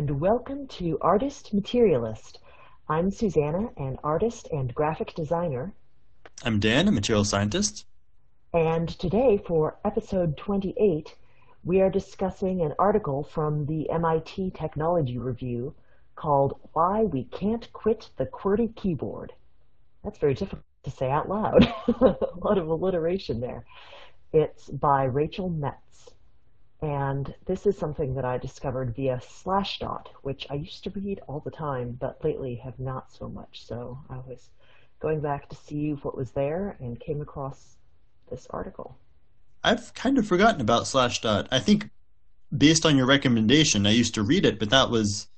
and welcome to Artist Materialist. I'm Susanna, an artist and graphic designer. I'm Dan, a material scientist. And today, for episode 28, we are discussing an article from the MIT Technology Review called Why We Can't Quit the QWERTY Keyboard. That's very difficult to say out loud. a lot of alliteration there. It's by Rachel Metz. And this is something that I discovered via Slashdot, which I used to read all the time, but lately have not so much. So I was going back to see what was there and came across this article. I've kind of forgotten about Slashdot. I think based on your recommendation, I used to read it, but that was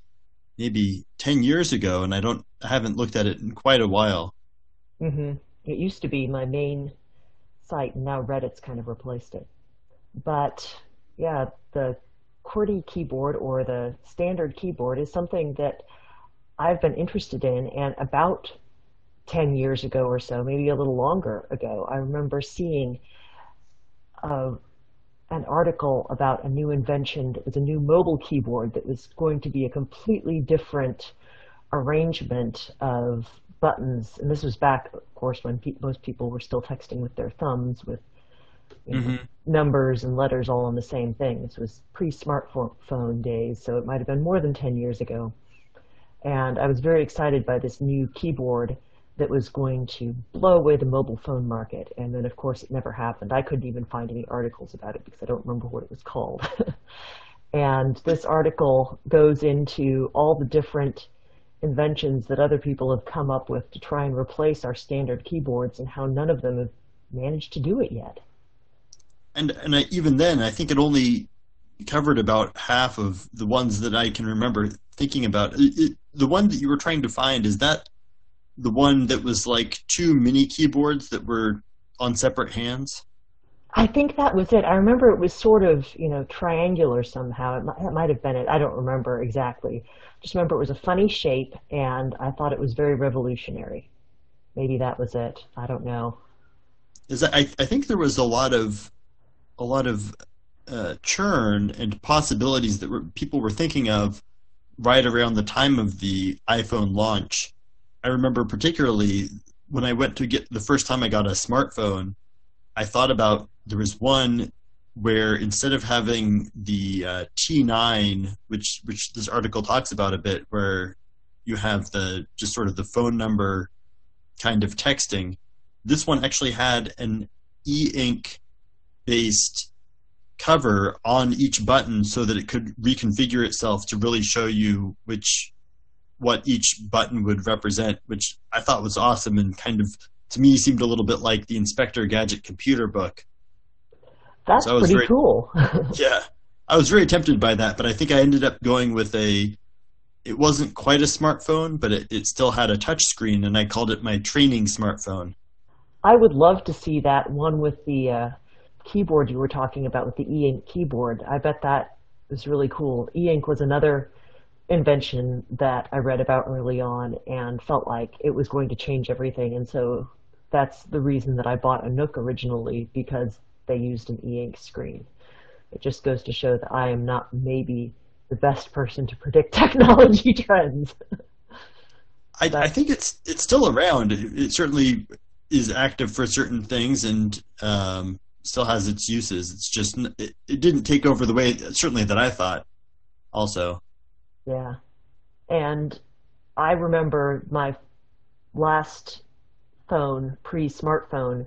maybe 10 years ago and I don't I haven't looked at it in quite a while. Mm-hmm. It used to be my main site and now Reddit's kind of replaced it. But yeah, the QWERTY keyboard or the standard keyboard is something that I've been interested in and about 10 years ago or so, maybe a little longer ago, I remember seeing uh, an article about a new invention that was a new mobile keyboard that was going to be a completely different arrangement of buttons. And this was back, of course, when pe- most people were still texting with their thumbs with you know, mm-hmm. numbers and letters all on the same thing. This was pre-smartphone days, so it might have been more than 10 years ago. And I was very excited by this new keyboard that was going to blow away the mobile phone market. And then, of course, it never happened. I couldn't even find any articles about it because I don't remember what it was called. and this article goes into all the different inventions that other people have come up with to try and replace our standard keyboards and how none of them have managed to do it yet. And and I, even then, I think it only covered about half of the ones that I can remember thinking about. It, it, the one that you were trying to find is that the one that was like two mini keyboards that were on separate hands? I think that was it. I remember it was sort of, you know, triangular somehow. It might, it might have been it. I don't remember exactly. Just remember it was a funny shape, and I thought it was very revolutionary. Maybe that was it. I don't know. Is that, I, I think there was a lot of a lot of uh, churn and possibilities that were, people were thinking of right around the time of the iPhone launch. I remember particularly when I went to get the first time I got a smartphone, I thought about there was one where instead of having the uh, T9, which which this article talks about a bit, where you have the just sort of the phone number kind of texting, this one actually had an e-ink based cover on each button so that it could reconfigure itself to really show you which what each button would represent, which I thought was awesome and kind of to me seemed a little bit like the Inspector Gadget computer book. That's so pretty very, cool. yeah, I was very tempted by that, but I think I ended up going with a. It wasn't quite a smartphone, but it, it still had a touch screen, and I called it my training smartphone. I would love to see that one with the uh, keyboard you were talking about with the e-ink keyboard. I bet that was really cool. E-ink was another invention that I read about early on and felt like it was going to change everything. And so that's the reason that I bought a Nook originally because they used an e-ink screen. It just goes to show that I am not maybe the best person to predict technology trends. I, I, think it's it's still around. It, it, certainly is active for certain things and um, still has its uses. It's just it, it didn't take over the way certainly that I thought. Also. Yeah. And I remember my last phone, pre smartphone,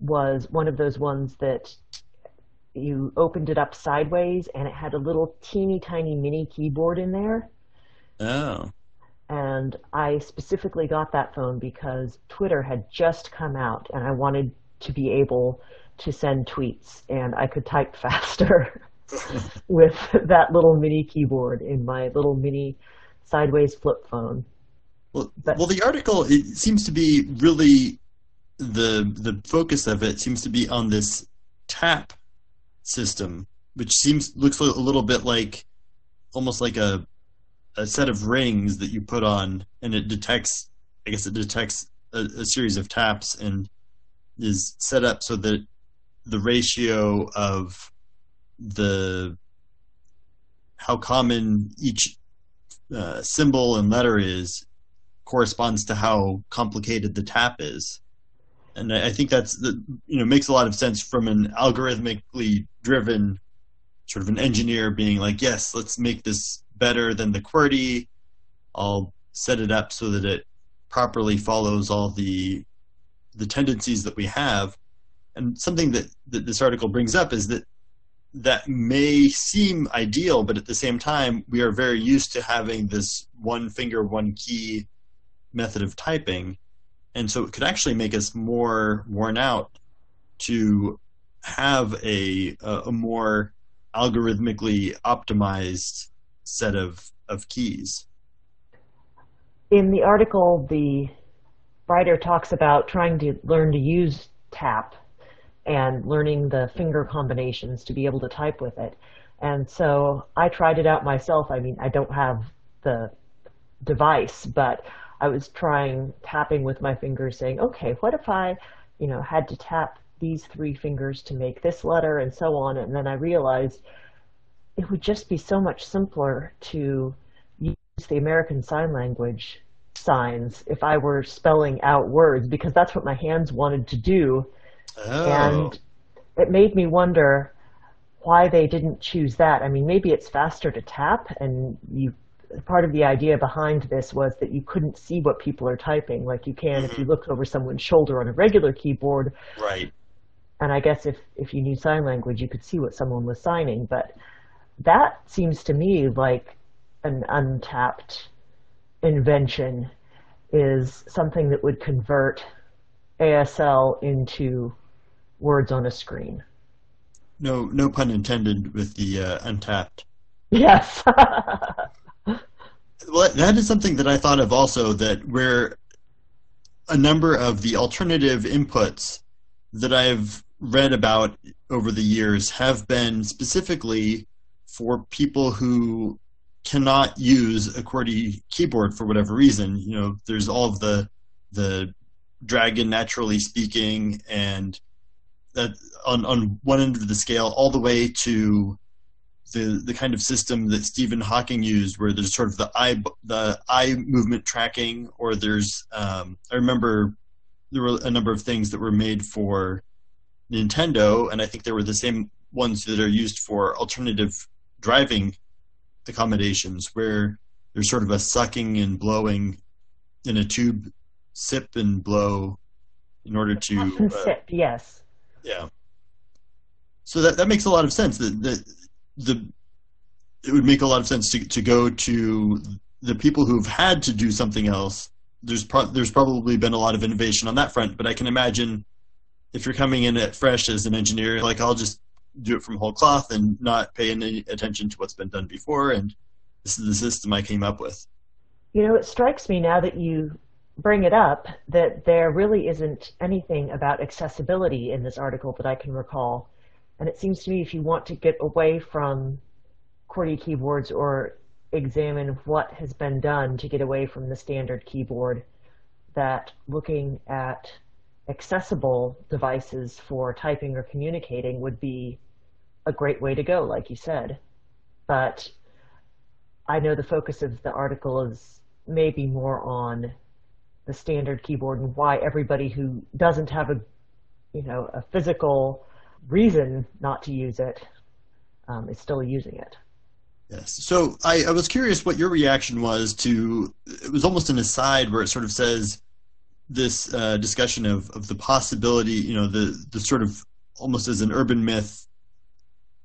was one of those ones that you opened it up sideways and it had a little teeny tiny mini keyboard in there. Oh. And I specifically got that phone because Twitter had just come out and I wanted to be able to send tweets and I could type faster. with that little mini keyboard in my little mini sideways flip phone. Well, but, well, the article it seems to be really the the focus of it seems to be on this tap system, which seems looks a little bit like almost like a a set of rings that you put on, and it detects. I guess it detects a, a series of taps and is set up so that the ratio of the how common each uh, symbol and letter is corresponds to how complicated the tap is. And I think that's the you know makes a lot of sense from an algorithmically driven sort of an engineer being like, yes, let's make this better than the QWERTY. I'll set it up so that it properly follows all the the tendencies that we have. And something that, that this article brings up is that that may seem ideal, but at the same time, we are very used to having this one finger, one key method of typing. And so it could actually make us more worn out to have a, a more algorithmically optimized set of, of keys. In the article, the writer talks about trying to learn to use tap and learning the finger combinations to be able to type with it. And so I tried it out myself. I mean, I don't have the device, but I was trying tapping with my fingers saying, okay, what if I, you know, had to tap these three fingers to make this letter and so on. And then I realized it would just be so much simpler to use the American Sign Language signs if I were spelling out words because that's what my hands wanted to do. Oh. And it made me wonder why they didn't choose that. I mean, maybe it's faster to tap and you part of the idea behind this was that you couldn't see what people are typing like you can mm-hmm. if you mm-hmm. looked over someone's shoulder on a regular keyboard. Right. And I guess if, if you knew sign language, you could see what someone was signing. But that seems to me like an untapped invention is something that would convert ASL into words on a screen. No, no pun intended with the uh, untapped. Yes. well, that is something that I thought of also. That where a number of the alternative inputs that I've read about over the years have been specifically for people who cannot use a QWERTY keyboard for whatever reason. You know, there's all of the the dragon naturally speaking and that on on one end of the scale all the way to the the kind of system that Stephen Hawking used where there's sort of the eye the eye movement tracking or there's um, I remember there were a number of things that were made for Nintendo and I think there were the same ones that are used for alternative driving accommodations where there's sort of a sucking and blowing in a tube, sip and blow, in order to uh, sip. Yes. Yeah. So that that makes a lot of sense. That the, the it would make a lot of sense to to go to the people who've had to do something else. There's pro- there's probably been a lot of innovation on that front, but I can imagine if you're coming in at fresh as an engineer, like I'll just do it from whole cloth and not pay any attention to what's been done before. And this is the system I came up with. You know, it strikes me now that you bring it up that there really isn't anything about accessibility in this article that I can recall. And it seems to me if you want to get away from QWERTY keyboards or examine what has been done to get away from the standard keyboard, that looking at accessible devices for typing or communicating would be a great way to go, like you said. But I know the focus of the article is maybe more on the standard keyboard and why everybody who doesn't have a, you know, a physical reason not to use it um, is still using it. Yes. So I, I was curious what your reaction was to. It was almost an aside where it sort of says this uh, discussion of, of the possibility, you know, the the sort of almost as an urban myth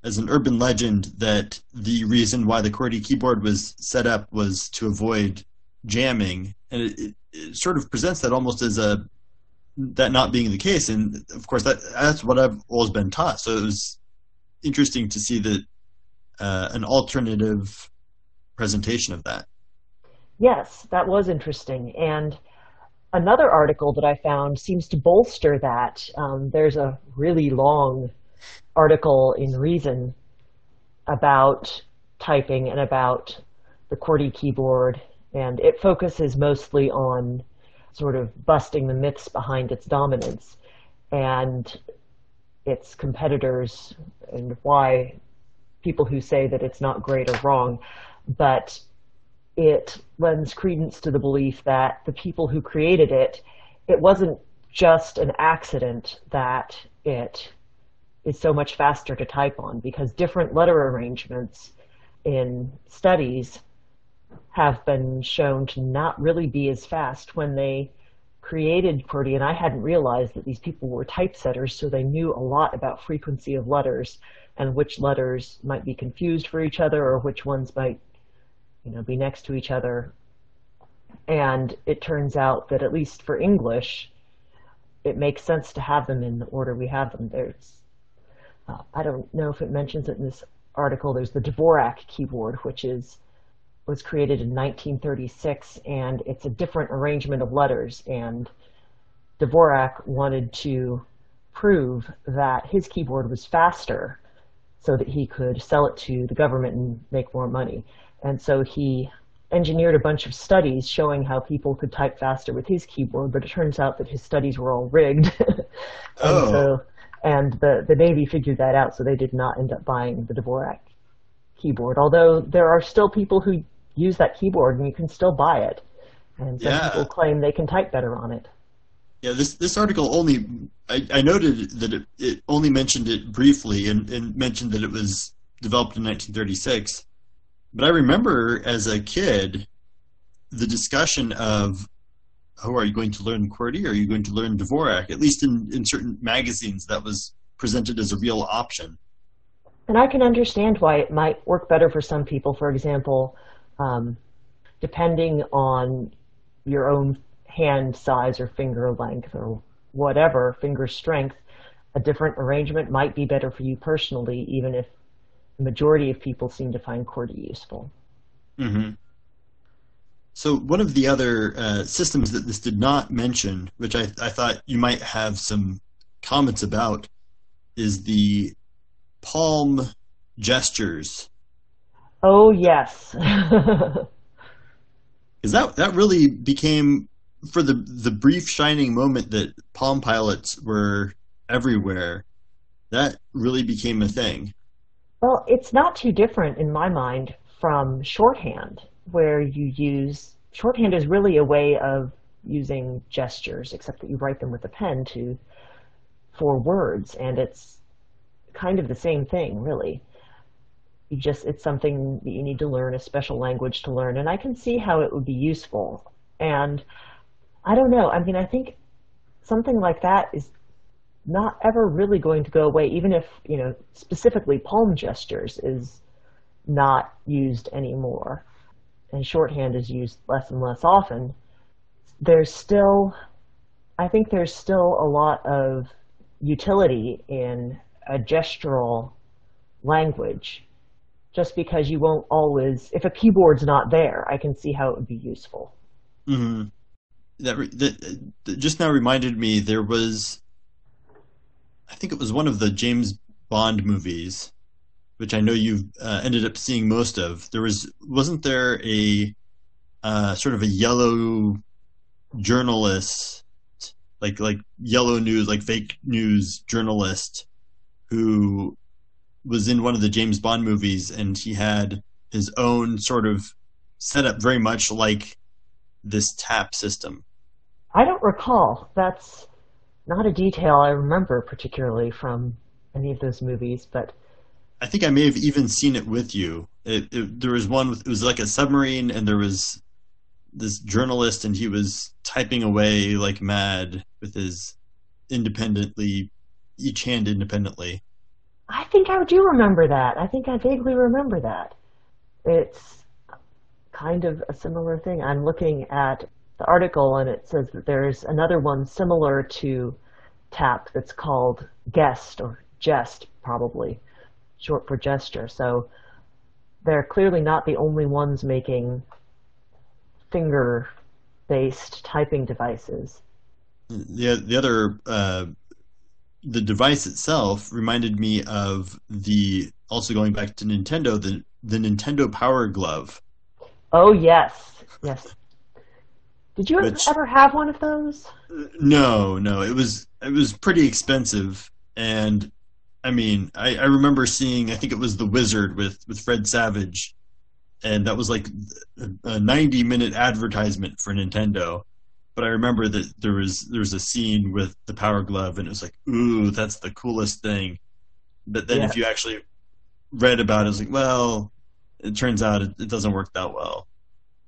as an urban legend that the reason why the QWERTY keyboard was set up was to avoid jamming, and it, it, it, sort of presents that almost as a that not being the case. And of course, that that's what I've always been taught. So it was interesting to see that uh, an alternative presentation of that. Yes, that was interesting, and another article that I found seems to bolster that. Um, there's a really long article in Reason about typing and about the QWERTY keyboard, and it focuses mostly on sort of busting the myths behind its dominance and its competitors and why people who say that it's not great are wrong. But it lends credence to the belief that the people who created it, it wasn't just an accident that it is so much faster to type on because different letter arrangements in studies have been shown to not really be as fast when they created QWERTY, and I hadn't realized that these people were typesetters, so they knew a lot about frequency of letters and which letters might be confused for each other or which ones might you know, be next to each other. And it turns out that at least for English, it makes sense to have them in the order we have them. There's, uh, I don't know if it mentions it in this article. There's the Dvorak keyboard, which is was created in 1936, and it's a different arrangement of letters. And Dvorak wanted to prove that his keyboard was faster so that he could sell it to the government and make more money. And so he engineered a bunch of studies showing how people could type faster with his keyboard, but it turns out that his studies were all rigged. and oh. so and the, the Navy figured that out, so they did not end up buying the Dvorak keyboard. Although there are still people who use that keyboard and you can still buy it. And some Yeah. people claim they can type better on it. Yeah, this this article only I, I noted that it, it only mentioned it briefly and, and mentioned that it was developed in 1936. But I remember as a kid the discussion of oh, are you going to learn QWERTY or are you going to learn Dvorak? At least in, in certain magazines, that was presented as a real option. And I can understand why it might work better for some people. For example, um, depending on your own hand size or finger length or whatever, finger strength, a different arrangement might be better for you personally, even if the majority of people seem to find QWERTY useful. hmm So one of the other uh, systems that this did not mention, which I, I thought you might have some comments about, is the palm gestures. Oh, yes. Because that that really became for the the brief shining moment that Palm pilots were everywhere. That really became a thing. Well, it's not too different in my mind from shorthand, where you use shorthand is really a way of using gestures, except that you write them with a pen to for words, and it's kind of the same thing, really. You just it's something that you need to learn a special language to learn, and I can see how it would be useful. And I don't know. I mean, I think something like that is not ever really going to go away, even if, you know, specifically palm gestures is not used anymore and shorthand is used less and less often. There's still, I think there's still a lot of utility in a gestural language. Just because you won't always, if a keyboard's not there, I can see how it would be useful. mm-hmm. That, re- that that just now reminded me there was, I think it was one of the James Bond movies, which I know you've uh, ended up seeing most of. There was wasn't there a uh, sort of a yellow journalist, like like yellow news, like fake news journalist, who was in one of the James Bond movies, and he had his own sort of setup, very much like this tap system. I don't recall. That's not a detail I remember particularly from any of those movies, but I think I may have even seen it with you. It, it, there was one with it was like a submarine, and there was this journalist, and he was typing away like mad with his independently, each hand independently. I think I do remember that. I think I vaguely remember that. It's kind of a similar thing. I'm looking at the article and it says that there's another one similar to tap that's called guest or jest probably short for gesture so they're clearly not the only ones making finger based typing devices The the other uh, the device itself reminded me of the also going back to Nintendo the the Nintendo Power Glove. oh yes. Yes. Did you Which- ever have one of those? No, no, it was it was pretty expensive, and I mean, I, I remember seeing I think it was the Wizard with with Fred Savage, and that was like a 90 minute advertisement for Nintendo. But I remember that there was there was a scene with the Power Glove, and it was like, ooh, that's the coolest thing. But then if you actually read about it, it's like, well, it turns out it, it doesn't work that well.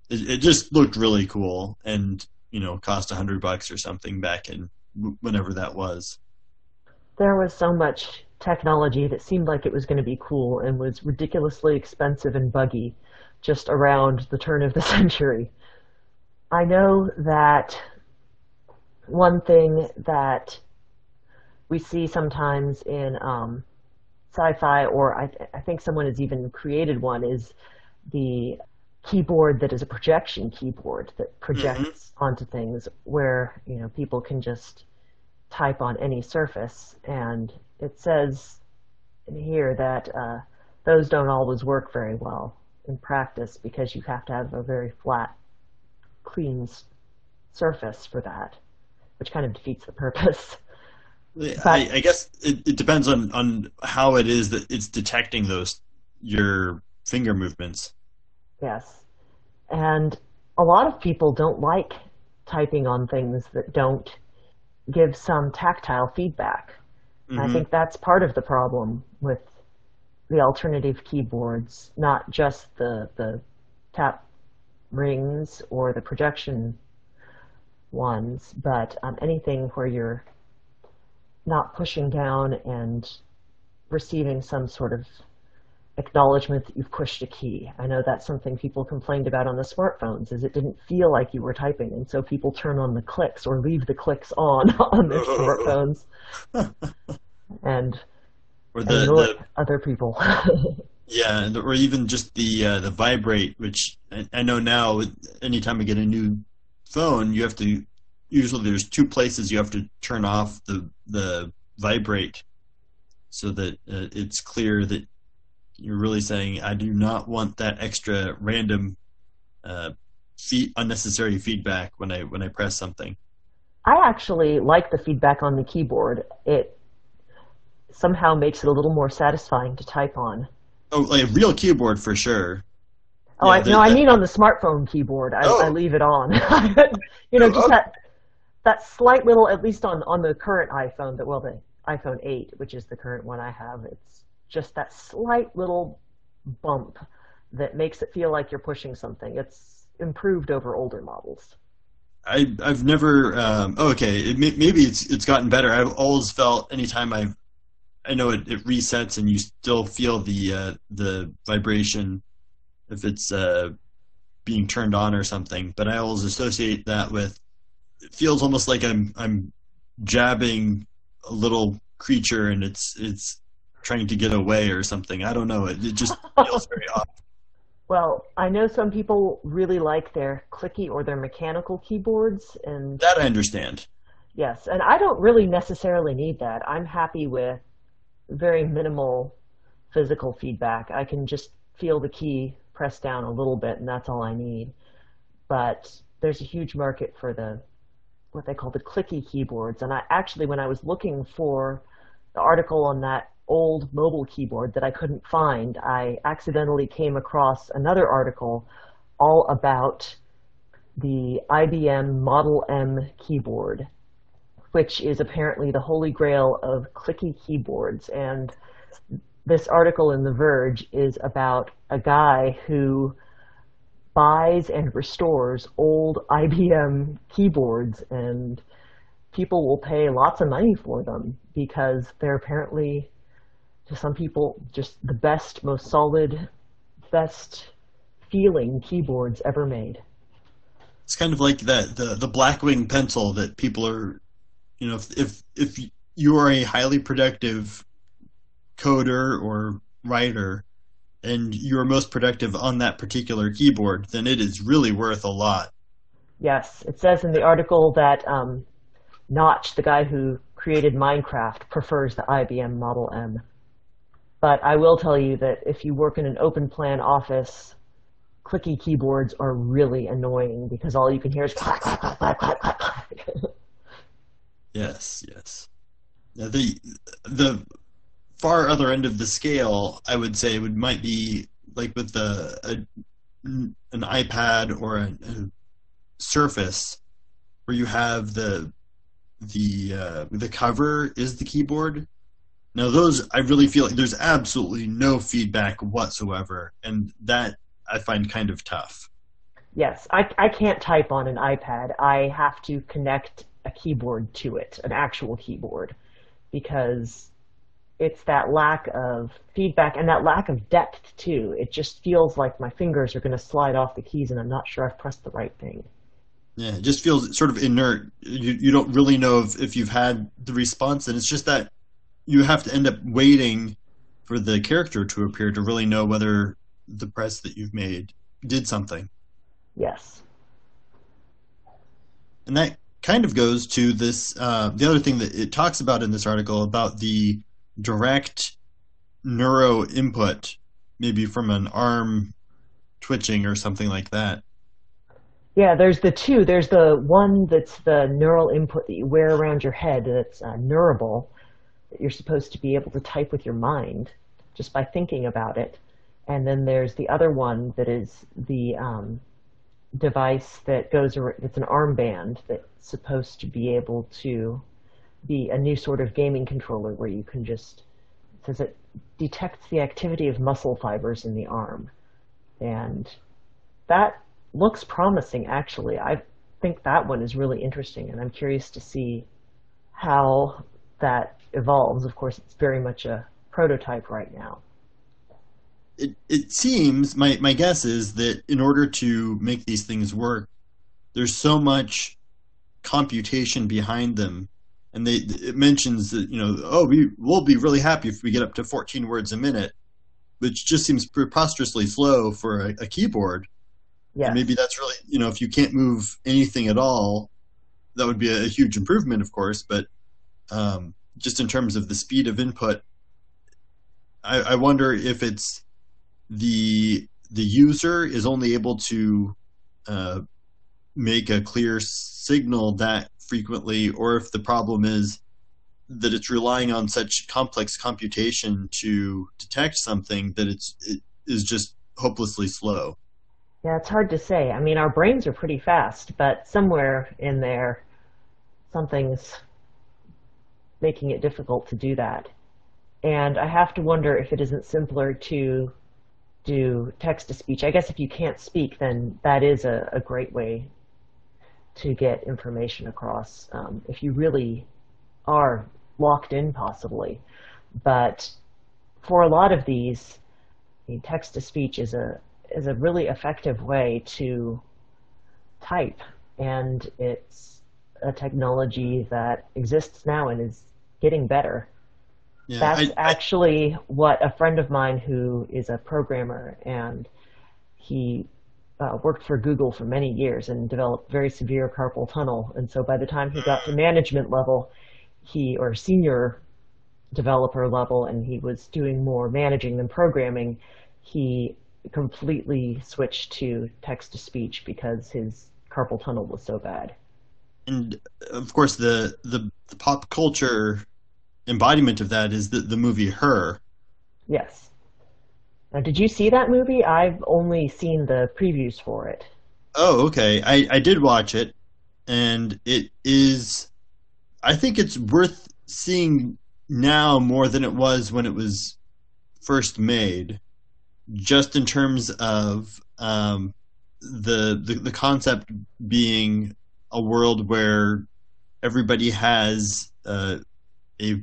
It, it just looked really cool, and you know, cost a hundred bucks or something back in whenever that was. There was so much technology that seemed like it was going to be cool and was ridiculously expensive and buggy just around the turn of the century. I know that one thing that we see sometimes in um, sci-fi, or I, th- I, think someone has even created one, is the keyboard that is a projection keyboard that projects mm-hmm. onto things, where you know people can just type on any surface, and it says in here that uh, those don't always work very well in practice because you have to have a very flat, clean surface for that, which kind of defeats the purpose. But, I, I, guess it, it depends on, on how it is that it's detecting those your finger movements. Yes, and a lot of people don't like typing on things that don't give some tactile feedback. Mm-hmm. I think that's part of the problem with the alternative keyboards, not just the, the tap rings or the projection ones, but um, anything where you're not pushing down and receiving some sort of acknowledgement that you've pushed a key. I know that's something people complained about on the smartphones is it didn't feel like you were typing and so people turn on the clicks or leave the clicks on on their smartphones. and or the, the other people. yeah, or even just the uh, the vibrate, which I, I know now. Anytime I get a new phone, you have to usually there's two places you have to turn off the the vibrate, so that uh, it's clear that you're really saying I do not want that extra random uh, feed, unnecessary feedback when I when I press something. I actually like the feedback on the keyboard. It somehow makes it a little more satisfying to type on. Oh, like a real keyboard for sure. Oh, yeah, I, no, I mean on the smartphone keyboard. I, oh. I leave it on. you know, just oh. that that slight little, at least on on the current iPhone, that well, the iPhone 8, which is the current one I have, it's just that slight little bump that makes it feel like you're pushing something. It's improved over older models. I I've never um, oh, okay it, maybe it's it's gotten better. I've always felt anytime I've I know it, it resets and you still feel the uh, the vibration if it's uh, being turned on or something. But I always associate that with it feels almost like I'm I'm jabbing a little creature and it's it's trying to get away or something. I don't know. It, it just feels very off. Well, I know some people really like their clicky or their mechanical keyboards, and that I understand. Yes, and I don't really necessarily need that. I'm happy with very minimal physical feedback. I can just feel the key press down a little bit, and that's all I need. But there's a huge market for the what they call the clicky keyboards. And I actually, when I was looking for the article on that old mobile keyboard that I couldn't find, I accidentally came across another article all about the IBM Model M keyboard which is apparently the holy grail of clicky keyboards. And this article in The Verge is about a guy who buys and restores old IBM keyboards, and people will pay lots of money for them because they're apparently, to some people, just the best, most solid, best feeling keyboards ever made. It's kind of like that the the Blackwing pencil that people are you know, if if, you are a highly productive coder or writer and you're most productive on that particular keyboard, then it is really worth a lot. Yes, it says in the article that um, Notch, the guy who created Minecraft, prefers the IBM Model M. But I will tell you that if you work in an open plan office, clicky keyboards are really annoying because all you can hear is clack, clack, clack, clack, clack, clack, Yes, yes. The the far other end of the scale, I would say, would might be like with the a an iPad or a, a Surface where you have the the uh, the cover is the keyboard. Now those I really feel like there's absolutely no feedback whatsoever, and that I find kind of tough. Yes, I, I can't type on an iPad. I have to connect a keyboard to it, an actual keyboard, because it's that lack of feedback and that lack of depth too. It just feels like my fingers are going to slide off the keys and I'm not sure I've pressed the right thing. Yeah, it just feels sort of inert. You you don't really know if, if you've had the response, and it's just that you have to end up waiting for the character to appear to really know whether the press that you've made did something. Yes. And that kind of goes to this uh, the other thing that it talks about in this article about the direct neuro input, maybe from an arm twitching or something like that. Yeah, there's the two. There's the one that's the neural input that you wear around your head that's uh, Neurable, that you're supposed to be able to type with your mind just by thinking about it. And then there's the other one that is the um, device that goes, it's an armband that's supposed to be able to be a new sort of gaming controller where you can just, it says it detects the activity of muscle fibers in the arm. And that looks promising, actually. I think that one is really interesting, and I'm curious to see how that evolves. Of course, it's very much a prototype right now. It, it seems, my, my guess is that in order to make these things work, there's so much computation behind them and they it mentions that you know oh we we'll be really happy if we get up to 14 words a minute which just seems preposterously slow for a, a keyboard yeah. And maybe that's really, you know, if you can't move anything at all, that would be a, a huge improvement, of course. But um, just in terms of the speed of input, I, I wonder if it's the the user is only able to uh, make a clear signal that frequently, or if the problem is that it's relying on such complex computation to detect something that it's it is just hopelessly slow. Yeah, it's hard to say. I mean, our brains are pretty fast, but somewhere in there, something's making it difficult to do that. And I have to wonder if it isn't simpler to do text to speech. I guess if you can't speak, then that is a, a great way to get information across. Um, if you really are locked in, possibly. But for a lot of these, I mean, text to speech is a is a really effective way to type, and it's a technology that exists now and is getting better. Yeah, That's I, actually I, what a friend of mine who is a programmer and he uh, worked for Google for many years and developed very severe carpal tunnel. And so by the time he got to management level, he or senior developer level, and he was doing more managing than programming, he completely switched to text to speech because his carpal tunnel was so bad. And of course, the the, the pop culture embodiment of that is the the movie Her. Yes. Now, did you see that movie? I've only seen the previews for it. Oh, okay. I, I did watch it, and it is. I think it's worth seeing now more than it was when it was first made just in terms of um, the, the the concept being a world where everybody has uh, a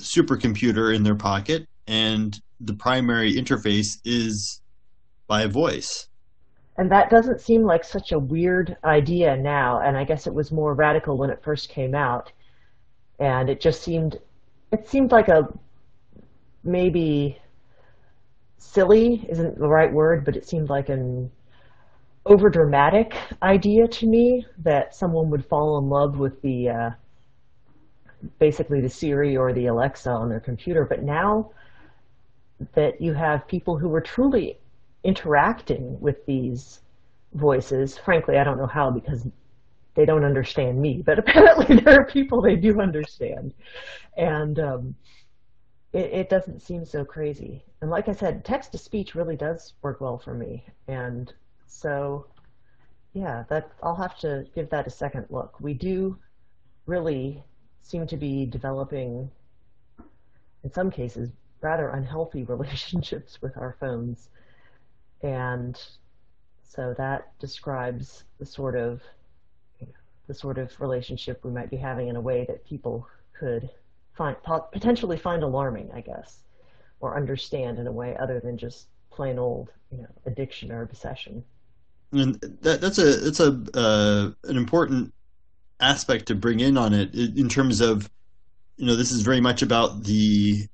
supercomputer in their pocket and the primary interface is by voice. And that doesn't seem like such a weird idea now, and I guess it was more radical when it first came out. And it just seemed, it seemed like a maybe silly isn't the right word, but it seemed like an overdramatic idea to me that someone would fall in love with the uh, basically the Siri or the Alexa on their computer. But now that you have people who are truly interacting with these voices, frankly, I don't know how because they don't understand me, but apparently there are people they do understand. And um, it, it doesn't seem so crazy. And like I said, text to speech really does work well for me. And so, yeah, that I'll have to give that a second look. We do really seem to be developing, in some cases, rather unhealthy relationships with our phones. And so that describes the sort of the sort of relationship we might be having in a way that people could find potentially find alarming, I guess, or understand in a way other than just plain old, you know, addiction or obsession. And that, that's a that's a uh, an important aspect to bring in on it in terms of, you know, this is very much about the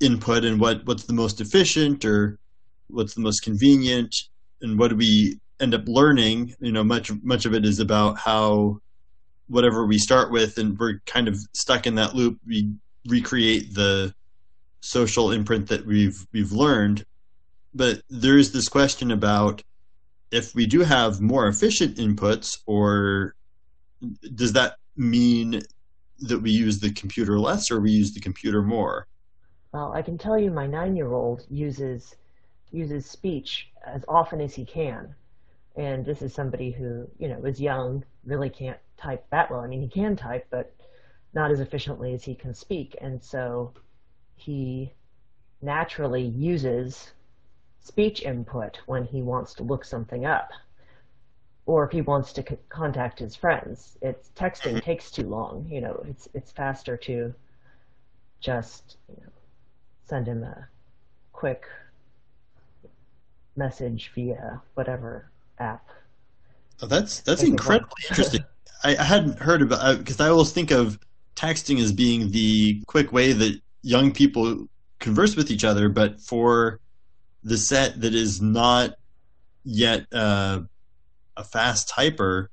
input and what what's the most efficient or what's the most convenient and what do we end up learning. You know, much much of it is about how whatever we start with and we're kind of stuck in that loop we recreate the social imprint that we've we've learned. But there is this question about if we do have more efficient inputs, or does that mean that we use the computer less, or we use the computer more? Well, I can tell you, my nine-year-old uses uses speech as often as he can, and this is somebody who you know is young, really can't type that well. I mean, he can type, but not as efficiently as he can speak. And so he naturally uses speech input when he wants to look something up or if he wants to c- contact his friends. It's texting mm-hmm. takes too long. You know, it's it's faster to just you know, send him a quick message via whatever app. Oh, that's that's incredibly interesting. I, I hadn't heard about because I always think of texting as being the quick way that young people converse with each other, but for the set that is not yet uh, a fast typer,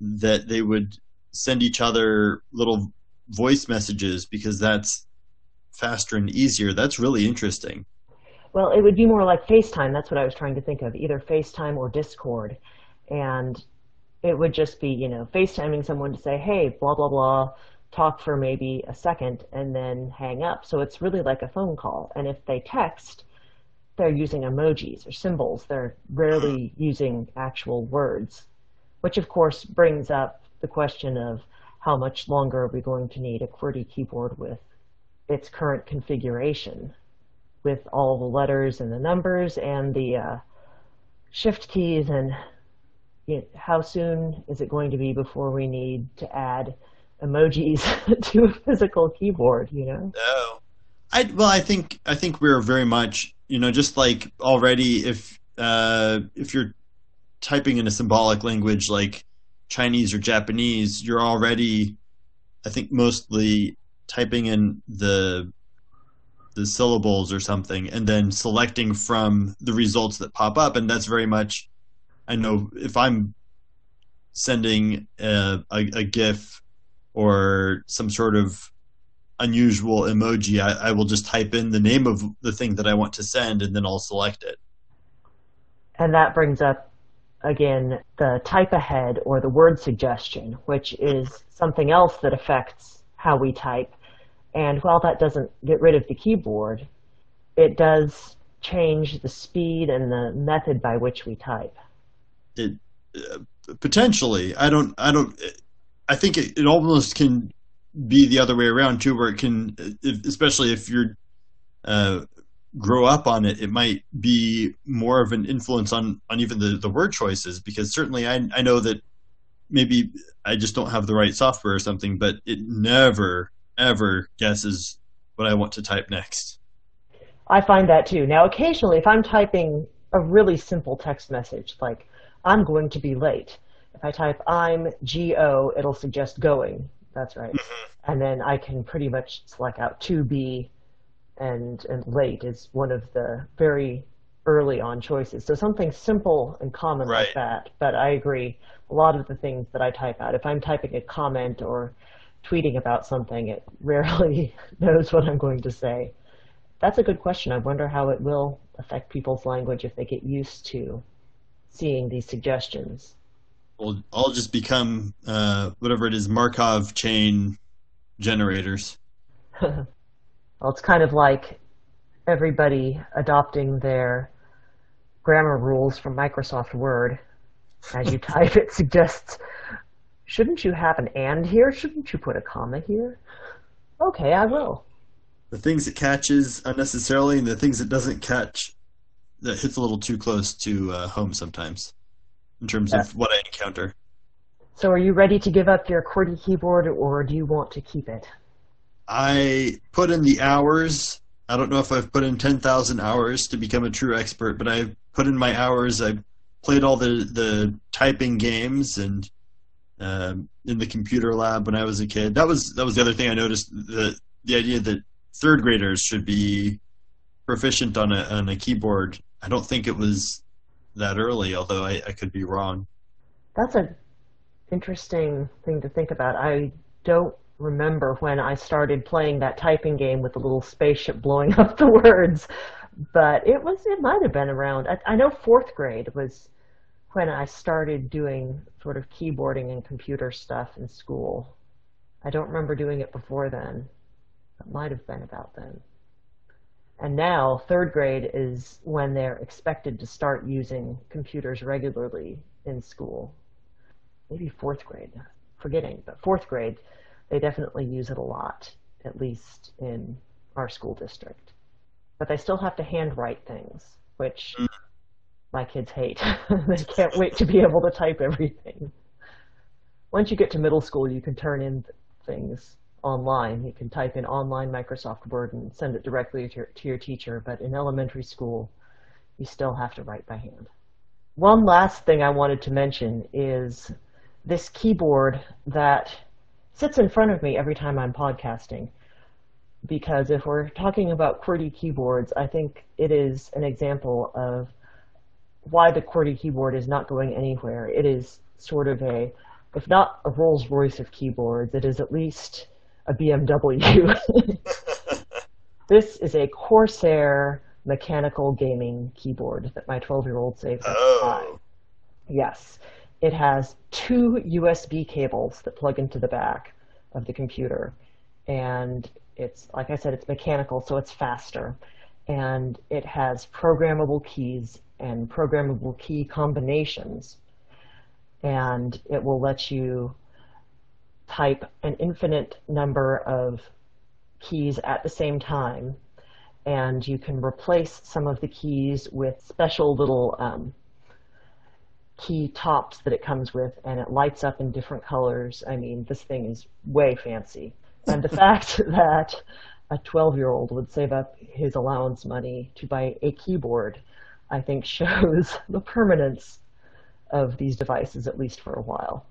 that they would send each other little voice messages because that's faster and easier. That's really interesting. Well, it would be more like FaceTime. That's what I was trying to think of, either FaceTime or Discord. And it would just be, you know, FaceTiming someone to say, hey, blah, blah, blah, talk for maybe a second and then hang up. So it's really like a phone call. And if they text, they're using emojis or symbols. They're rarely using actual words, which of course brings up the question of how much longer are we going to need a QWERTY keyboard with its current configuration with all the letters and the numbers and the uh, shift keys and you know, how soon is it going to be before we need to add emojis to a physical keyboard, you know? No. I well, I think I think we're very much, you know, just like already if uh, if you're typing in a symbolic language like Chinese or Japanese, you're already, I think, mostly typing in the the syllables or something, and then selecting from the results that pop up, and that's very much. I know if I'm sending a, a, a GIF or some sort of unusual emoji, I, I, will just type in the name of the thing that I want to send and then I'll select it. And that brings up again the type ahead or the word suggestion, which is something else that affects how we type. And while that doesn't get rid of the keyboard, it does change the speed and the method by which we type. It uh, potentially. I don't. I don't. I think it, it almost can be the other way around too, where it can, if, especially if you're uh, grow up on it, it might be more of an influence on on even the the word choices. Because certainly, I I know that maybe I just don't have the right software or something, but it never ever guesses what I want to type next. I find that too. Now, occasionally, if I'm typing a really simple text message like "I'm going to be late," If I type I'm GO, it'll suggest going. That's right. Mm-hmm. And then I can pretty much select out to be and, and late is one of the very early on choices. So something simple and common right. like that. But I agree. A lot of the things that I type out, if I'm typing a comment or tweeting about something, it rarely knows what I'm going to say. That's a good question. I wonder how it will affect people's language if they get used to seeing these suggestions will all just become uh, whatever it is Markov chain generators. Well, it's kind of like everybody adopting their grammar rules from Microsoft Word. As you type, it suggests, shouldn't you have an and here? Shouldn't you put a comma here? Okay, I will. The things it catches unnecessarily and the things it doesn't catch that hits a little too close to uh, home sometimes in terms Yeah. of what I encounter. So are you ready to give up your QWERTY keyboard or do you want to keep it? I put in the hours. I don't know if I've put in 10,000 hours to become a true expert, but I've put in my hours. I played all the, the typing games and um, in the computer lab when I was a kid. That was that was the other thing I noticed the the idea that third graders should be proficient on a on a keyboard. I don't think it was that early, although I, I could be wrong. That's a interesting thing to think about. I don't remember when I started playing that typing game with the little spaceship blowing up the words, but it was it might have been around. I, I know fourth grade was when I started doing sort of keyboarding and computer stuff in school. I don't remember doing it before then. It might have been about then. And now, third grade is when they're expected to start using computers regularly in school maybe fourth grade, forgetting, but fourth grade, they definitely use it a lot, at least in our school district. But they still have to handwrite things, which Mm. my kids hate. they can't wait to be able to type everything. Once you get to middle school, you can turn in things online. You can type in online Microsoft Word and send it directly to your, to your teacher, but in elementary school, you still have to write by hand. One last thing I wanted to mention is this keyboard that sits in front of me every time I'm podcasting. Because if we're talking about QWERTY keyboards, I think it is an example of why the QWERTY keyboard is not going anywhere. It is sort of a, if not a Rolls Royce of keyboards, it is at least a BMW. this is a Corsair mechanical gaming keyboard that my 12 year old saved. Oh, Yes. It has two USB cables that plug into the back of the computer. And it's, like I said, it's mechanical, so it's faster. And it has programmable keys and programmable key combinations. And it will let you type an infinite number of keys at the same time. And you can replace some of the keys with special little um, key tops that it comes with, and it lights up in different colors. I mean, this thing is way fancy. And the fact that a 12 year old would save up his allowance money to buy a keyboard, I think shows the permanence of these devices, at least for a while.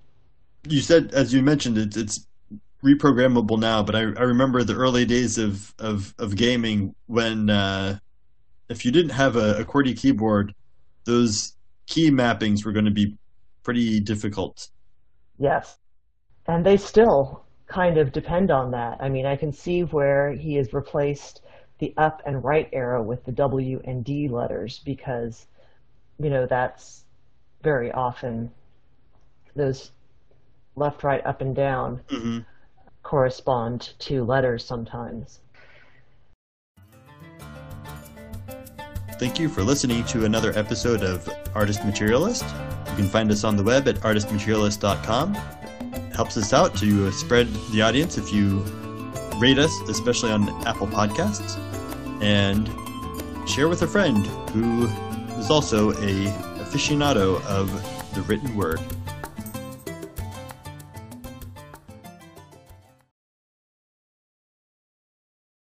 You said, as you mentioned, it's it's reprogrammable now, but I, I remember the early days of, of, of gaming when uh, if you didn't have a, a QWERTY keyboard, those key mappings were going to be pretty difficult. Yes. And they still kind of depend on that. I mean, I can see where he has replaced the up and right arrow with the W and D letters because, you know, that's very often those left, right, up, and down hmm correspond to letters sometimes. Thank you for listening to another episode of Artist Materialist. You can find us on the web at artistmaterialist.com. It helps us out to spread the audience if you rate us, especially on Apple Podcasts, and share with a friend who is also a aficionado of the written word.